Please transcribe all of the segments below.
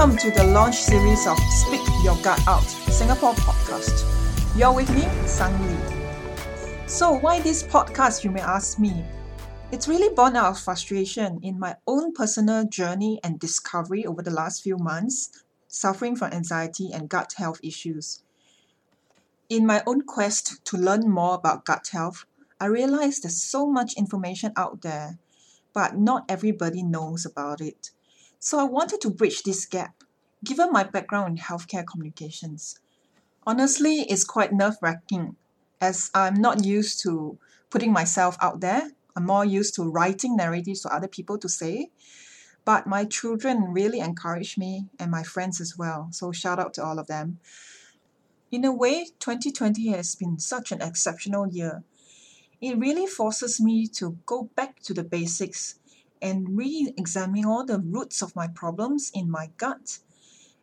Welcome to the launch series of Speak Your Gut Out Singapore podcast. You're with me, Sang Lee. So, why this podcast, you may ask me? It's really born out of frustration in my own personal journey and discovery over the last few months, suffering from anxiety and gut health issues. In my own quest to learn more about gut health, I realized there's so much information out there, but not everybody knows about it. So I wanted to bridge this gap, given my background in healthcare communications. Honestly, it's quite nerve wracking as I'm not used to putting myself out there. I'm more used to writing narratives for other people to say. But my children really encourage me and my friends as well. So shout out to all of them. In a way, 2020 has been such an exceptional year. It really forces me to go back to the basics and re-examine all the roots of my problems in my gut.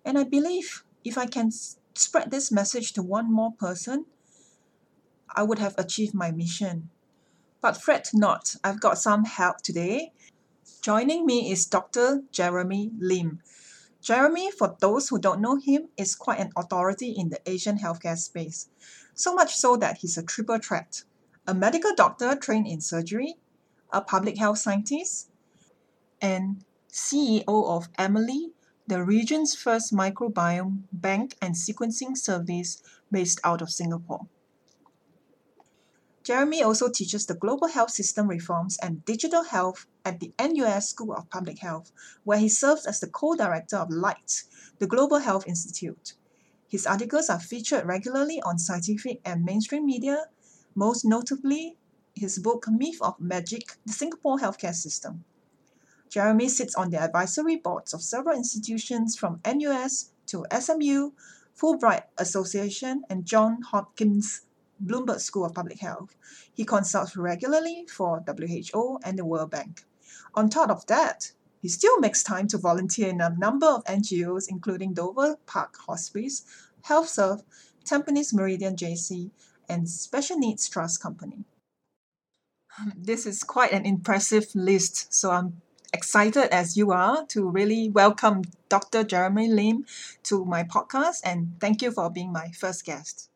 And I believe if I can spread this message to one more person, I would have achieved my mission. But fret not, I've got some help today. Joining me is Dr. Jeremy Lim. Jeremy, for those who don't know him, is quite an authority in the Asian healthcare space. So much so that he's a triple threat a medical doctor trained in surgery, a public health scientist, and CEO of AMILI, the region's first microbiome bank and sequencing service based out of Singapore. Jeremy also teaches the global health system reforms and digital health at the NUS School of Public Health, where he serves as the co director of LIGHT, the Global Health Institute. His articles are featured regularly on scientific and mainstream media, most notably his book Myth or Magic The Singapore Healthcare System. Jeremy sits on the advisory boards of several institutions from NUS to SMU, Fulbright Association, and Johns Hopkins Bloomberg School of Public Health. He consults regularly for WHO and the World Bank. On top of that, he still makes time to volunteer in a number of NGOs, including Dover Park Hospice, HealthServe, Tampines Meridian JC, and Special Needs Trust Company. This is quite an impressive list, so I'm excited as you are to really welcome Dr. Jeremy Lim to my podcast and thank you for being my first guest.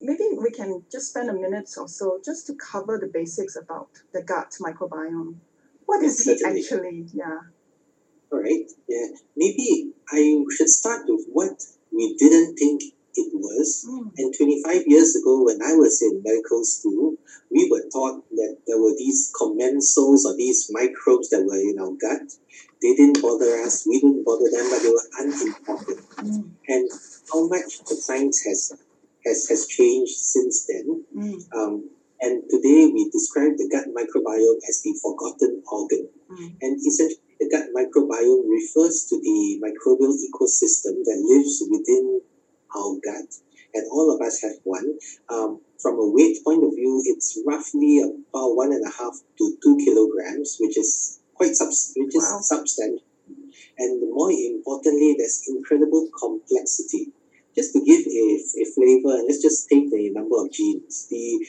Maybe we can just spend a minute or so just to cover the basics about the gut microbiome. What is Certainly. it actually? Yeah. All right. Yeah. Maybe I should start with what we didn't think it was. Mm. And 25 years ago, when I was in medical school, we were taught that there were these commensals or these microbes that were in our gut. They didn't bother us, we didn't bother them, but they were unimportant. Mm. And how much the science has has, has changed since then. Mm. Um, and today we describe the gut microbiome as the forgotten organ. Mm. And essentially, the gut microbiome refers to the microbial ecosystem that lives within our gut, and all of us have one. Um, from a weight point of view, it's roughly about one and a half to two kilograms, which is quite subs- which is Wow. substantial. And more importantly, there's incredible complexity. Just to give a, a flavor, let's just take the number of genes. The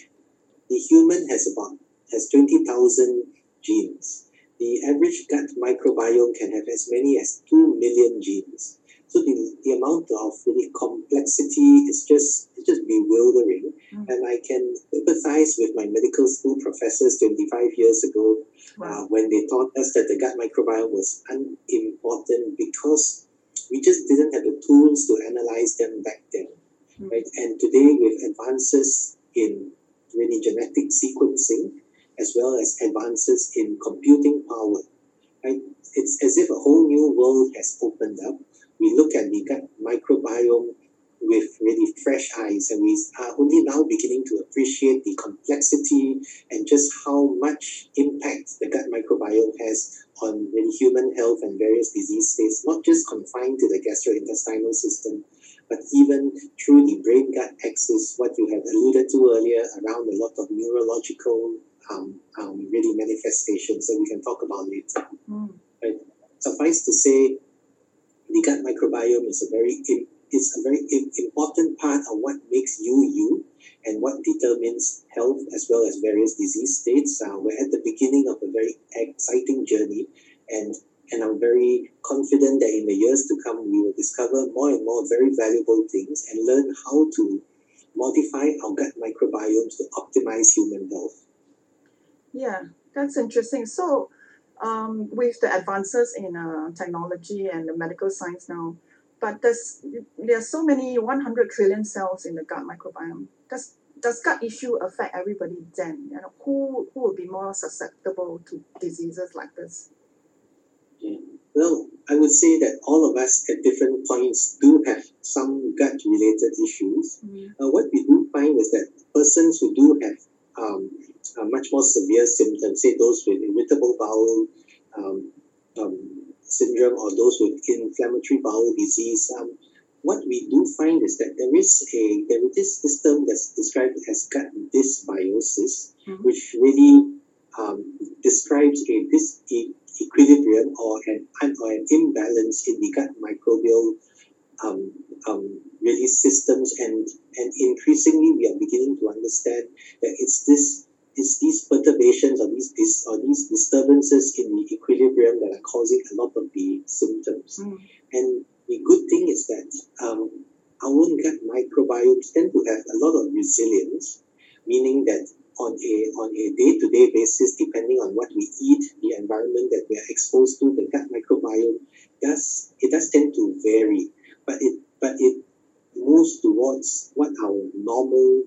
the human has about has twenty thousand genes. The average gut microbiome can have as many as two million genes. So the, the amount of really complexity is just it's just bewildering. Mm. And I can empathize with my medical school professors 25 years ago Wow. uh, when they taught us that the gut microbiome was unimportant because we just didn't have the tools to analyze them back then. Mm. Right? And today with advances in really genetic sequencing as well as advances in computing power, right? It's as if a whole new world has opened up. We look at the gut microbiome with really fresh eyes, and we are only now beginning to appreciate the complexity and just how much impact the gut microbiome has on really human health and various disease states, not just confined to the gastrointestinal system, but even through the brain gut axis, what you had alluded to earlier around a lot of neurological um, um, really manifestations that we can talk about later. Mm. Suffice to say, the gut microbiome is a very is a very important part of what makes you you and what determines health as well as various disease states. Uh, we're at the beginning of a very exciting journey, and and I'm very confident that in the years to come, we will discover more and more very valuable things and learn how to modify our gut microbiomes to optimize human health. Yeah, that's interesting. So, um, with the advances in uh, technology and the medical science now, but there's there are so many 100 trillion cells in the gut microbiome. Does does gut issue affect everybody then? You know, who who will be more susceptible to diseases like this? Well, I would say that all of us at different points do have some gut related issues. Mm. Uh, what we do find is that persons who do have um, uh, much more severe symptoms, say those with irritable bowel um, um, syndrome or those with inflammatory bowel disease, um, what we do find is that there is a there is this system that's described as gut dysbiosis, Mhm. which really um, describes a disequilibrium or an, or an imbalance in the gut microbial um, um, really systems and and increasingly we are beginning to understand that it's this it's these perturbations or these dis, or these disturbances in the equilibrium that are causing a lot of the symptoms. Mm. And the good thing is that um, our own gut microbiomes tend to have a lot of resilience, meaning that on a on a day to day basis, depending on what we eat, the environment that we are exposed to, the gut microbiome does it does tend to vary, but it but it moves towards what our normal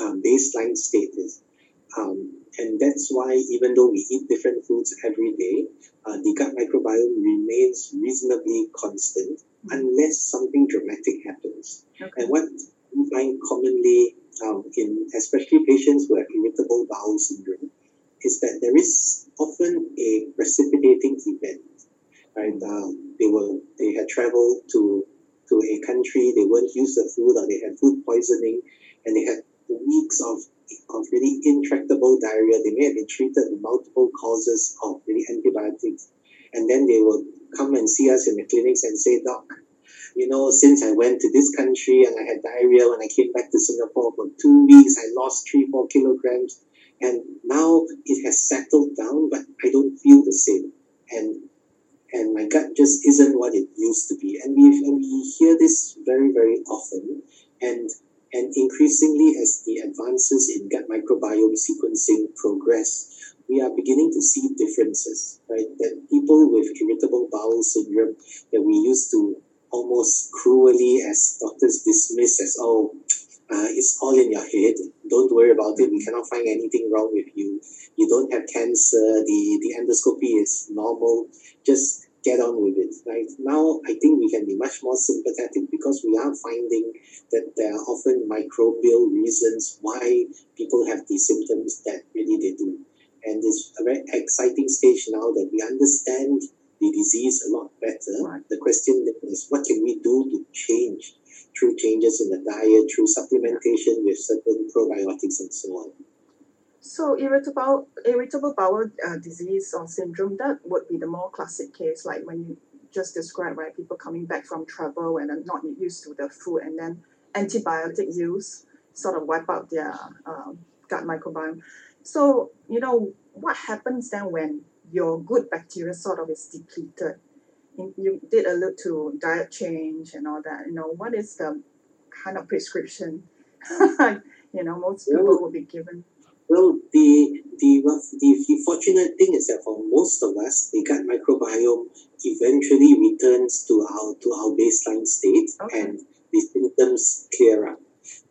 um, baseline state is. Um, and that's why even though we eat different foods every day, uh, the gut microbiome remains reasonably constant unless something dramatic happens. Okay. And what we find commonly um, in especially patients who have irritable bowel syndrome is that there is often a precipitating event. Right? Um, they were they had traveled to to a country, they weren't used to food or they had food poisoning and they had weeks of of really intractable diarrhea. They may have been treated with multiple causes of really antibiotics. And then they will come and see us in the clinics and say, Doc, you know, since I went to this country and I had diarrhea when I came back to Singapore for two weeks, I lost three, four kilograms. And now it has settled down, but I don't feel the same. And and my gut just isn't what it used to be. And we and we hear this very, very often. And and increasingly as the advances in gut microbiome sequencing progress, we are beginning to see differences, right? That people with irritable bowel syndrome that we used to almost cruelly as doctors dismiss as oh uh, it's all in your head. Don't worry about it. We cannot find anything wrong with you. You don't have cancer. The the endoscopy is normal. Just get on with it. Right now i think we can be much more sympathetic because we are finding that there are often microbial reasons why people have these symptoms that really they do. And it's a very exciting stage now that we understand the disease a lot better. Right. The question then is what can we do to change through changes in the diet, through supplementation with certain probiotics and so on. So irritable irritable bowel uh, disease or syndrome that would be the more classic case, like when you just described, right? People coming back from travel and are not used to the food, and then antibiotic use sort of wipe out their um, gut microbiome. So you know what happens then when your good bacteria sort of is depleted? You did allude to diet change and all that. You know what is the kind of prescription? you know most people Well, will be given. Well, the the the, the fortunate thing is that for most of us, the gut microbiome eventually returns to our to our baseline state, Okay. and the symptoms clear up.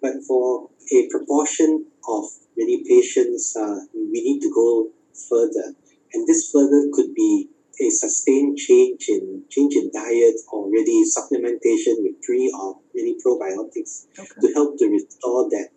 But for a proportion of many patients, uh, we need to go further, and this further could be a sustained change in change in diet or really supplementation with pre or really probiotics Okay. to help to restore that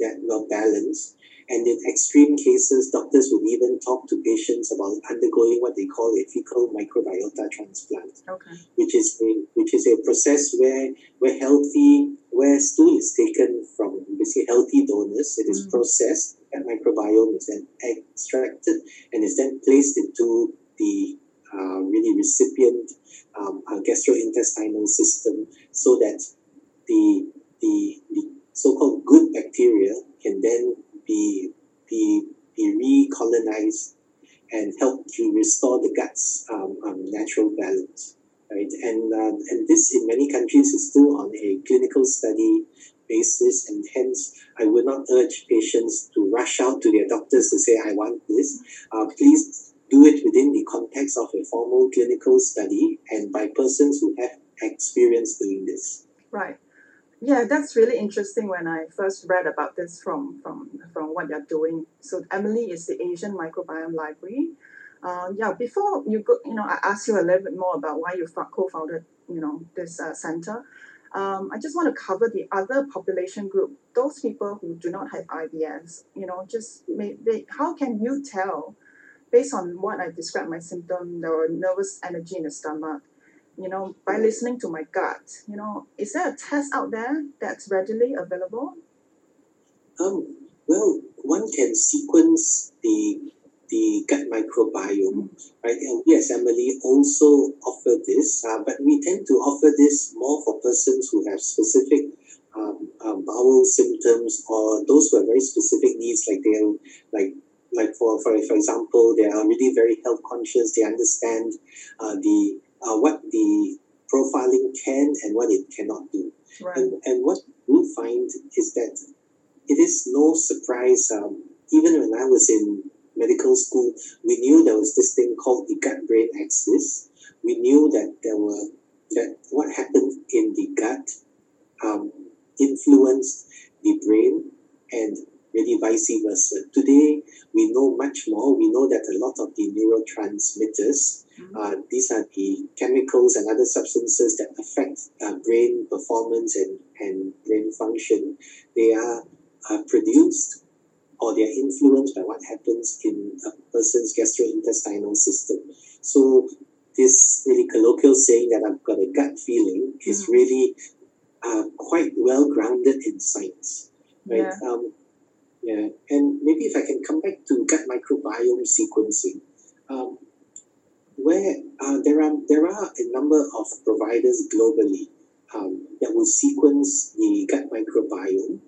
that well balance. And in extreme cases, doctors would even talk to patients about undergoing what they call a fecal microbiota transplant, Okay. which is a which is a process where where healthy where stool is taken from basically healthy donors, it is Mm. processed, that microbiome is then extracted and is then placed into the uh, really recipient um, uh, gastrointestinal system so that the, the, the so-called good bacteria can then be, be, be recolonized and help to restore the gut's um, um, natural balance. Right, and uh, and this in many countries is still on a clinical study basis, and hence I would not urge patients to rush out to their doctors to say, "I want this." Uh, please do it within the context of a formal clinical study and by persons who have experience doing this. Right. Yeah, that's really interesting when I first read about this from from from what you're doing. So AMILI is the Asian Microbiome Library. Uh, yeah, before you go, you know, I asked you a little bit more about why you co-founded, you know, this uh, center. Um, I just want to cover the other population group, those people who do not have IBS. You know, just may, they, how can you tell, based on what I described my symptom, the nervous energy in the stomach, you know, by listening to my gut. You know, is there a test out there that's readily available? Um, well, one can sequence the the gut microbiome, right? And we as AMILI also offer this, uh, but we tend to offer this more for persons who have specific um, um, bowel symptoms or those who have very specific needs, like they like like for for for example, they are really very health conscious. They understand uh, the uh, what the profiling can and what it cannot do. Right. And, and what we find is that it is no surprise. Um, even when I was in medical school, we knew there was this thing called the gut-brain axis. We knew that there were that what happened in the gut um, influenced the brain and really vice versa. Today, we know much more. We know that a lot of the neurotransmitters, Mm-hmm. uh, these are the chemicals and other substances that affect uh, brain performance and, and brain function. They are uh, produced or they are influenced by what happens in a person's gastrointestinal system. So this really colloquial saying that I've got a gut feeling is Mm. really uh, quite well grounded in science. Right? Yeah. Um, yeah, and maybe if I can come back to gut microbiome sequencing, um, where uh, there are there are a number of providers globally um, that will sequence the gut microbiome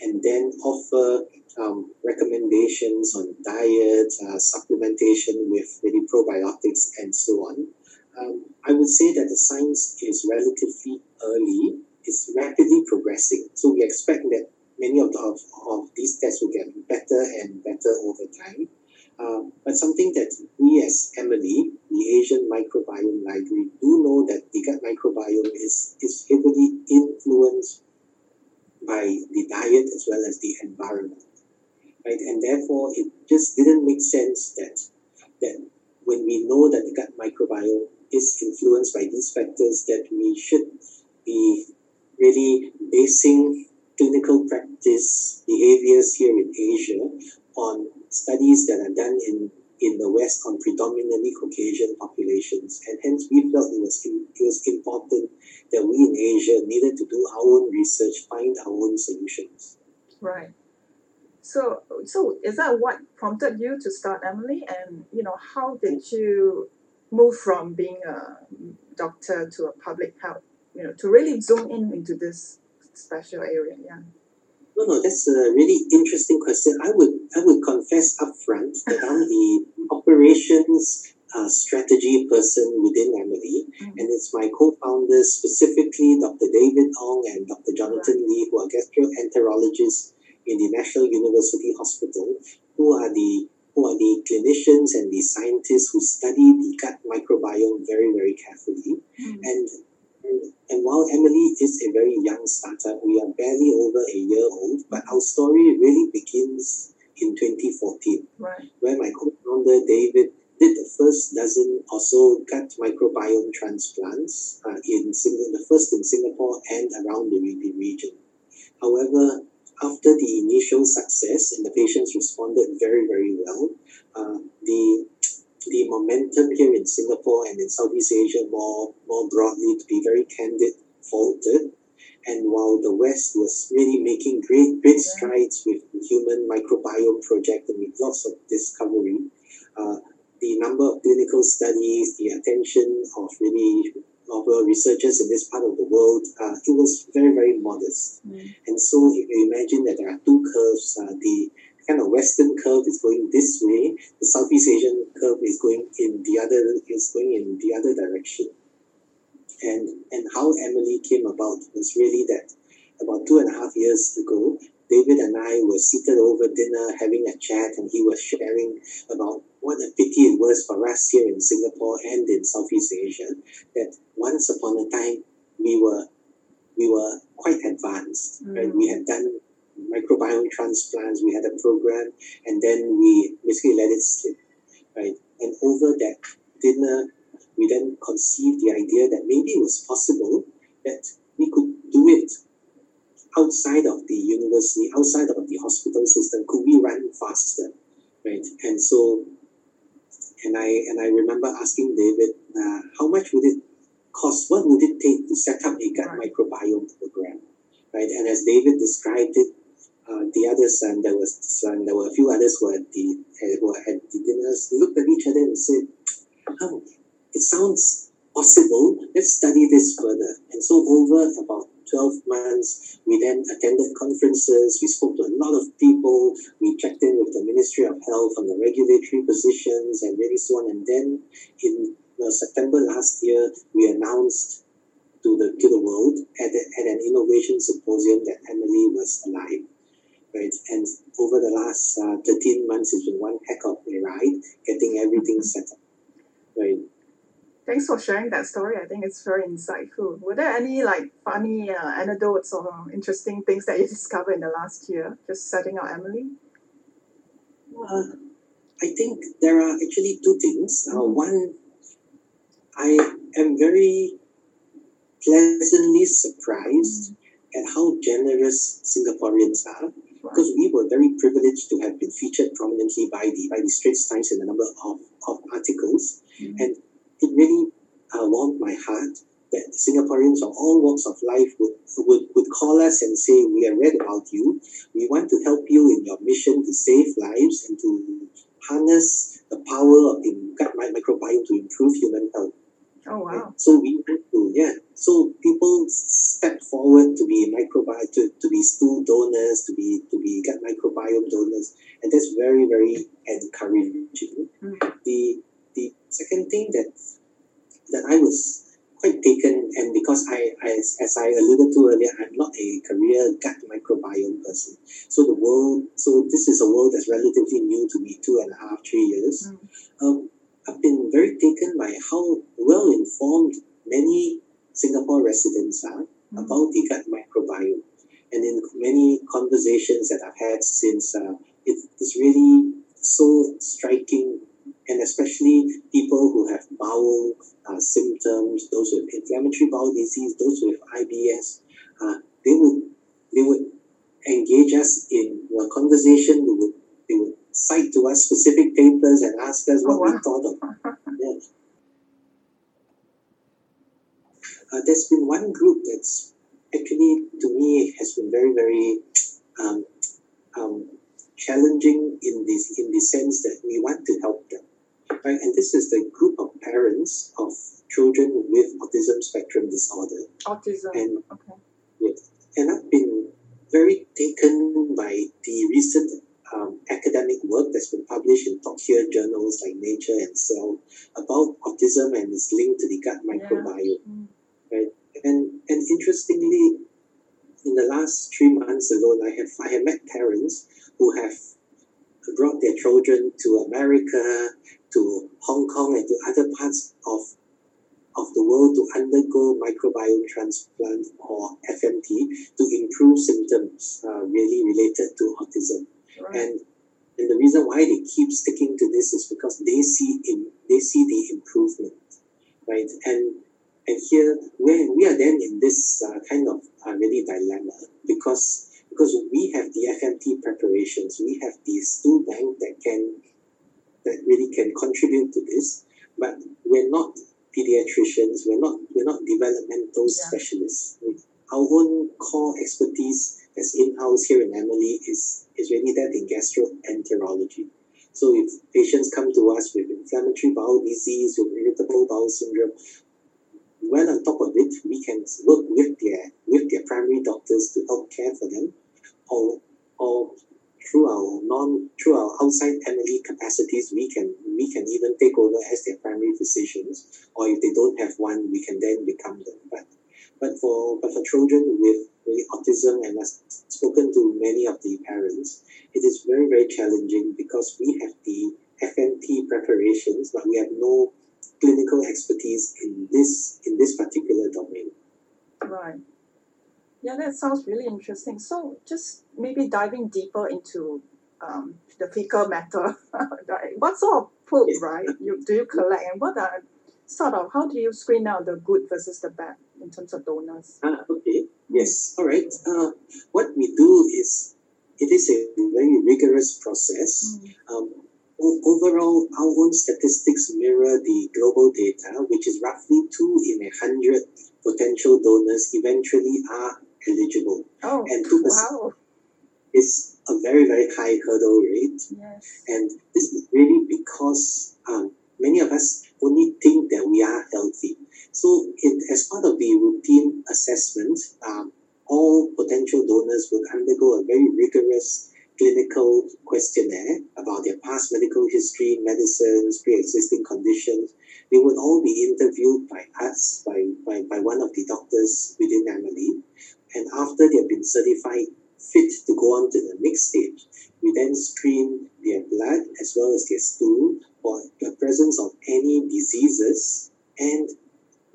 and then offer um, recommendations on diet, uh, supplementation with maybe probiotics, and so on. Um, I would say that the science is relatively early. It's rapidly progressing, so we expect that many of, the, of, of these tests will get better and better over time. Um, but something that we as AMILI, the Asian Microbiome Library, do know that the gut microbiome is, is heavily influenced by the diet as well as the environment. Right? And therefore it just didn't make sense that that when we know that the gut microbiome is influenced by these factors that we should be really basing clinical practice behaviors here in Asia on studies that are done in, in the West on predominantly Caucasian populations. And hence we felt it was, it was important that we in Asia needed to do our own research, find our own solutions. Right. So, so is that what prompted you to start AMILI? And you know, how did mm. you move from being a doctor to a public health? You know, to really zoom in into this special area. Yeah. No, no, that's a really interesting question. I would I would confess upfront that I'm the operations uh, strategy person within AMILI, Mhm. and it's my co-founders, specifically Dr. David Ong and Dr. Jonathan Lee, who are gastroenterologists in the National University Hospital, who are the who are the clinicians and the scientists who study the gut microbiome very, very carefully. Mm. And, and and while AMILI is a very young startup, we are barely over a year old, but our story really begins in 2014, Right. where my co-founder David did the first dozen or so gut microbiome transplants uh, in Sing- the first in Singapore and around the, region. However, after the initial success and the patients responded very, very well, uh, the the momentum here in Singapore and in Southeast Asia more more broadly, to be very candid, faltered. And while the West was really making great great strides with the human microbiome project and with lots of discovery, uh, the number of clinical studies, the attention of really of researchers in this part of the world, uh, it was very very modest. Mm. And so if you imagine that there are two curves, uh, the kind of Western curve is going this way, the Southeast Asian curve is going in the other is going in the other direction. And and how AMILI came about was really that about two and a half years ago, David and I were seated over dinner having a chat, and he was sharing about what a pity it was for us here in Singapore and in Southeast Asia that once upon a time we were we were quite advanced. Mm. Right? We had done microbiome transplants, we had a program, and then we basically let it slip. Right? And over that dinner, we then conceived the idea that maybe it was possible that we could do it outside of the university, outside of the hospital system. Could we run faster? Right? And so and I and I remember asking David, uh, how much would it cost? What would it take to set up a gut Right. microbiome program? Right, and as David described it, uh, the others and there was and there were a few others who at the who at the dinners looked at each other and said, "Oh, it sounds possible. Let's study this further." And so over about twelve months, we then attended conferences. We spoke to a lot of people. We checked in with the Ministry of Health on the regulatory positions and really so on. And then in uh, September last year, we announced to the to the world at, at an innovation symposium that AMILI was alive. Right, and over the last uh, 13 months, it's been one heck of a ride getting everything set up. Right. Thanks for sharing that story. I think it's very insightful. Were there any like funny uh, anecdotes or interesting things that you discovered in the last year, just setting out AMILI? Uh, I think there are actually two things. Uh, one, I am very pleasantly surprised at how generous Singaporeans are because we were very privileged to have been featured prominently by the by the Straits Times in a number of, of articles, Mhm. and it really uh, warmed my heart that Singaporeans of all walks of life would, would would call us and say, "We have read about you. We want to help you in your mission to save lives and to harness the power of the gut microbiome to improve human health." Oh wow. So we went to yeah. So people stepped forward to be microbiome to, to be stool donors, to be to be gut microbiome donors, and that's very very encouraging. Mm. The the second thing that that I was quite taken, and because I, I as, as I alluded to earlier, I'm not a career gut microbiome person. So the world, so this is a world that's relatively new to me, two and a half, three years. Mm. Um, I've been very taken by how well informed many Singapore residents are Mm. about the gut microbiome. And in many conversations that I've had since, uh, it's really so striking, and especially people who have bowel uh, symptoms, those with inflammatory bowel disease, those with IBS, uh, they would they would engage us in a conversation. They would they would cite to us specific papers and ask us what Oh, we thought of yeah. Uh, there's been one group that's actually, to me, has been very, very um, um, challenging in this in the sense that we want to help them, right? And this is the group of parents of children with autism spectrum disorder, Autism. and Okay. Yeah, and I've been very taken by the recent um, academic work that's been published in top tier journals like Nature and Cell about autism and its link to the gut microbiome. Mm. Right? And and interestingly, in the last three months alone, I have I have met parents who have brought their children to America, to Hong Kong, and to other parts of of the world to undergo microbiome transplant or FMT to improve symptoms uh, really related to autism. Right. And and the reason why they keep sticking to this is because they see in they see the improvement, right? And and here we we are then in this uh, kind of uh, really dilemma because because we have the FMT preparations, we have the stool bank that can that really can contribute to this, but we're not pediatricians, we're not we're not developmental Yeah. specialists. Our own core expertise as in-house here in AMILI is is really that in gastroenterology. So if patients come to us with inflammatory bowel disease, with irritable bowel syndrome, well on top of it, we can work with their with their primary doctors to help care for them, or or through our non through our outside AMILI capacities, we can we can even take over as their primary physicians, or if they don't have one, we can then become them. But but for but for children with really autism, and I've spoken to many of the parents, it is very very challenging because we have the FMT preparations, but we have no clinical expertise in this in this particular domain. Right. Yeah, that sounds really interesting. So, just maybe diving deeper into um, the fecal matter. right? What sort of poop, Yes. right? You do you collect, and what are sort of how do you screen out the good versus the bad in terms of donors? Ah, okay. Yes. All right. Uh, what we do is it is a very rigorous process. Um, o- overall, our own statistics mirror the global data, which is roughly two in a hundred potential donors eventually are eligible. Oh, And 2%. wow. It's a very, very high hurdle rate. Yes. And this is really because um, many of us only think that we are healthy. So, it, as part of the routine assessment, um, all potential donors would undergo a very rigorous clinical questionnaire about their past medical history, medicines, pre existing conditions. They would all be interviewed by us, by, by, by one of the doctors within AMILI. And after they have been certified fit to go on to the next stage, we then screen their blood as well as their stool for the presence of any diseases and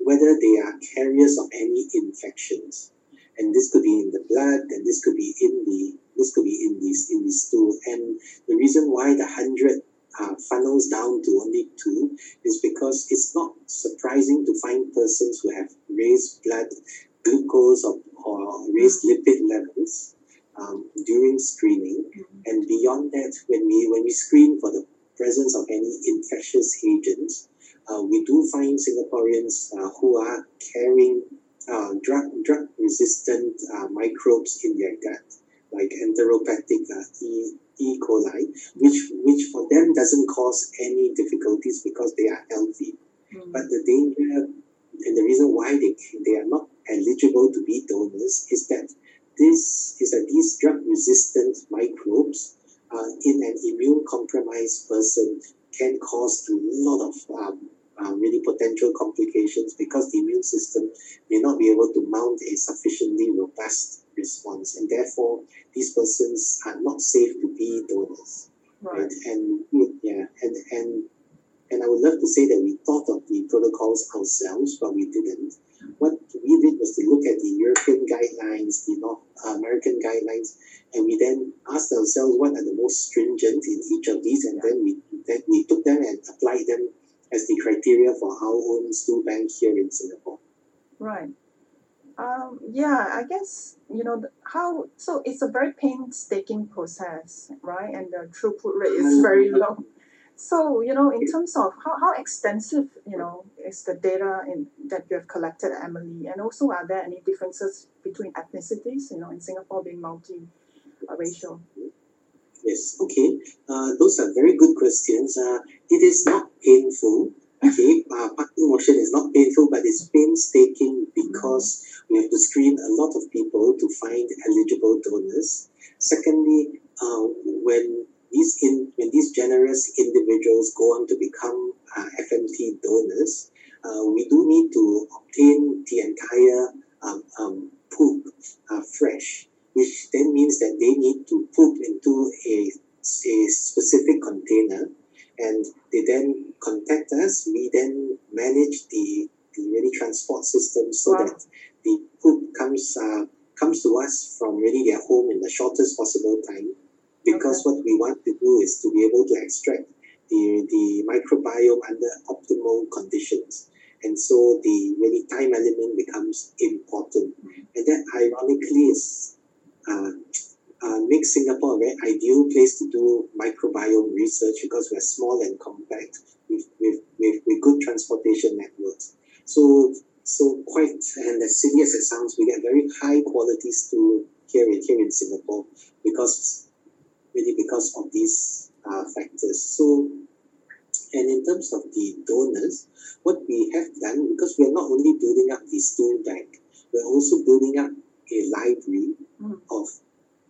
whether they are carriers of any infections. And this could be in the blood, and this could be in the this could be in this in the stool. And the reason why the hundred uh, funnels down to only two is because it's not surprising to find persons who have raised blood glucose or, or raised lipid levels um, during screening. And beyond that, when we when we screen for the presence of any infectious agents, uh, we do find Singaporeans uh, who are carrying uh, drug drug resistant uh, microbes in their gut, like enteropathic uh, E. E. coli, which which for them doesn't cause any difficulties because they are healthy. Mm. But the danger and the reason why they they are not eligible to be donors is that this is that these drug resistant microbes uh, in an immune compromised person can cause a lot of um, uh, really potential complications because the immune system may not be able to mount a sufficiently robust response and therefore these persons are not safe to be donors Right. right? And yeah, and and and I would love to say that we thought of the protocols ourselves, but we didn't. What we did was to look at the European guidelines, the North American guidelines, and we then asked ourselves what are the most stringent in each of these, and then we then we took them and applied them as the criteria for our own stool bank here in Singapore. Right. Um, yeah, I guess you know how. So it's a very painstaking process, right? And the throughput rate is very low. So you know, in terms of how, how extensive you know is the data in that you have collected AMILI, and also are there any differences between ethnicities? You know, in Singapore being multi-racial. Yes, okay. Uh, those are very good questions. Uh, it is not painful. Okay, uh, parking motion is not painful, but it's painstaking because we have to screen a lot of people to find eligible donors. Secondly, uh, when these in when these generous individuals go on to become uh, FMT donors, uh, we do need to obtain the entire um, um, poop uh, fresh which then means that they need to poop into a, a specific container and they then contact us. We then manage the, the really transport system so Wow. that the poop comes uh, comes to us from really their home in the shortest possible time. Because what we want to do is to be able to extract the, the microbiome under optimal conditions. And so the really time element becomes important. And that ironically is makes Singapore a very ideal place to do microbiome research because we're small and compact with, with, with, with good transportation networks. So so quite and as silly as it sounds, we get very high quality stool here in here in Singapore because really because of these uh, factors. So and in terms of the donors, what we have done because we're not only building up the stool bank, we're also building up a library Mm. of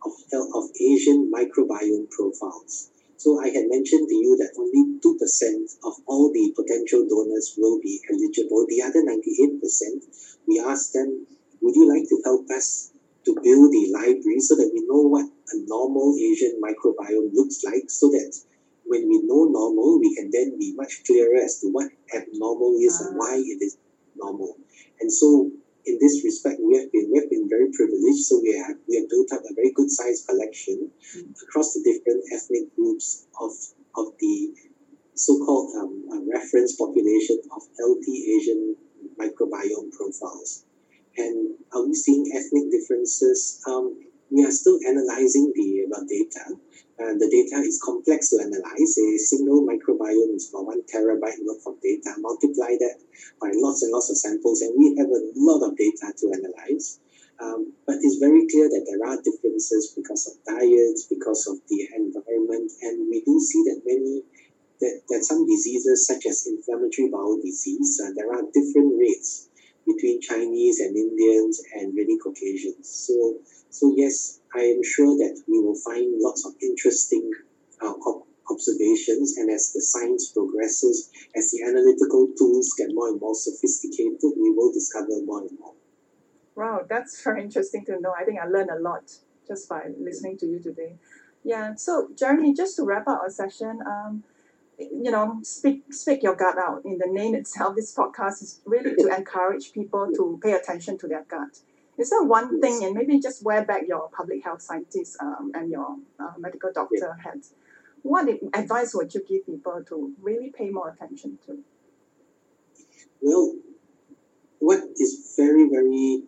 of, of Asian microbiome profiles. So I had mentioned to you that only 2% of all the potential donors will be eligible. The other 98%, we asked them, would you like to help us to build the library so that we know what a normal Asian microbiome looks like so that when we know normal, we can then be much clearer as to what abnormal is and why it is normal. And so this respect, we have been we have been very privileged. So we have we have built up a very good sized collection mm. across the different ethnic groups of of the so-called um, uh, reference population of healthy Asian microbiome profiles. And are we seeing ethnic differences? Um, we are still analyzing the uh, data. Uh, the data is complex to analyze. A single microbiome is about one terabyte worth of data. Multiply that by lots and lots of samples, and we have a lot of data to analyze. Um, but it's very clear that there are differences because of diets, because of the environment, and we do see that many that, that some diseases such as inflammatory bowel disease, uh, there are different rates between Chinese and Indians and really Caucasians. So, so yes, I am sure that we will find lots of interesting uh, observations, and as the science progresses, as the analytical tools get more and more sophisticated, we will discover more and more. Wow, that's very interesting to know. I think I learned a lot just by listening to you today. Yeah, so Jeremy, just to wrap up our session, um, you know, speak speak your gut out. In the name itself, this podcast is really to encourage people to pay attention to their gut. Is there one thing, and maybe just wear back your public health scientist um, and your uh, medical doctor hats? What advice would you give people to really pay more attention to? Well, what is very, very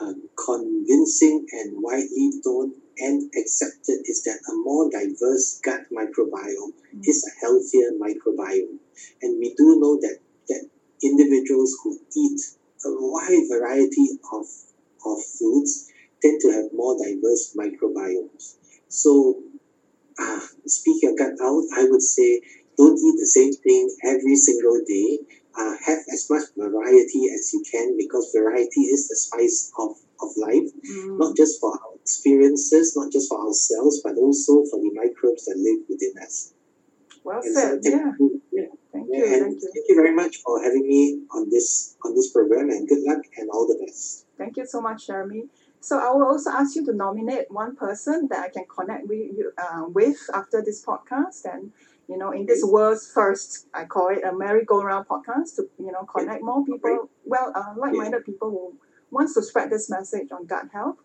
uh, convincing and widely known and accepted is that a more diverse gut microbiome mm. is a healthier microbiome. And we do know that, that individuals who eat a wide variety of, of foods tend to have more diverse microbiomes. So, uh, speak your gut out, I would say don't eat the same thing every single day. Uh, have as much variety as you can because variety is the spice of, of life, mm. not just for our experiences, not just for ourselves, but also for the microbes that live within us. Well and said. So yeah. Yeah. Thank you. And thank you. Thank you very much for having me on this on this program, and good luck and all the best. Thank you so much, Jeremy. So I will also ask you to nominate one person that I can connect with you uh, with after this podcast, and you know, in this world's first, I call it a merry-go-round podcast to you know connect more people, well, uh, like-minded people who wants to spread this message on gut health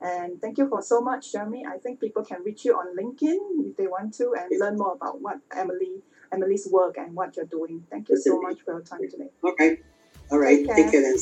and thank you for so much, Jeremy. I think people can reach you on LinkedIn if they want to and learn more about what AMILI AMILI's work and what you're doing. Thank you so much for your time today. Okay. All right. Take care, Take care then.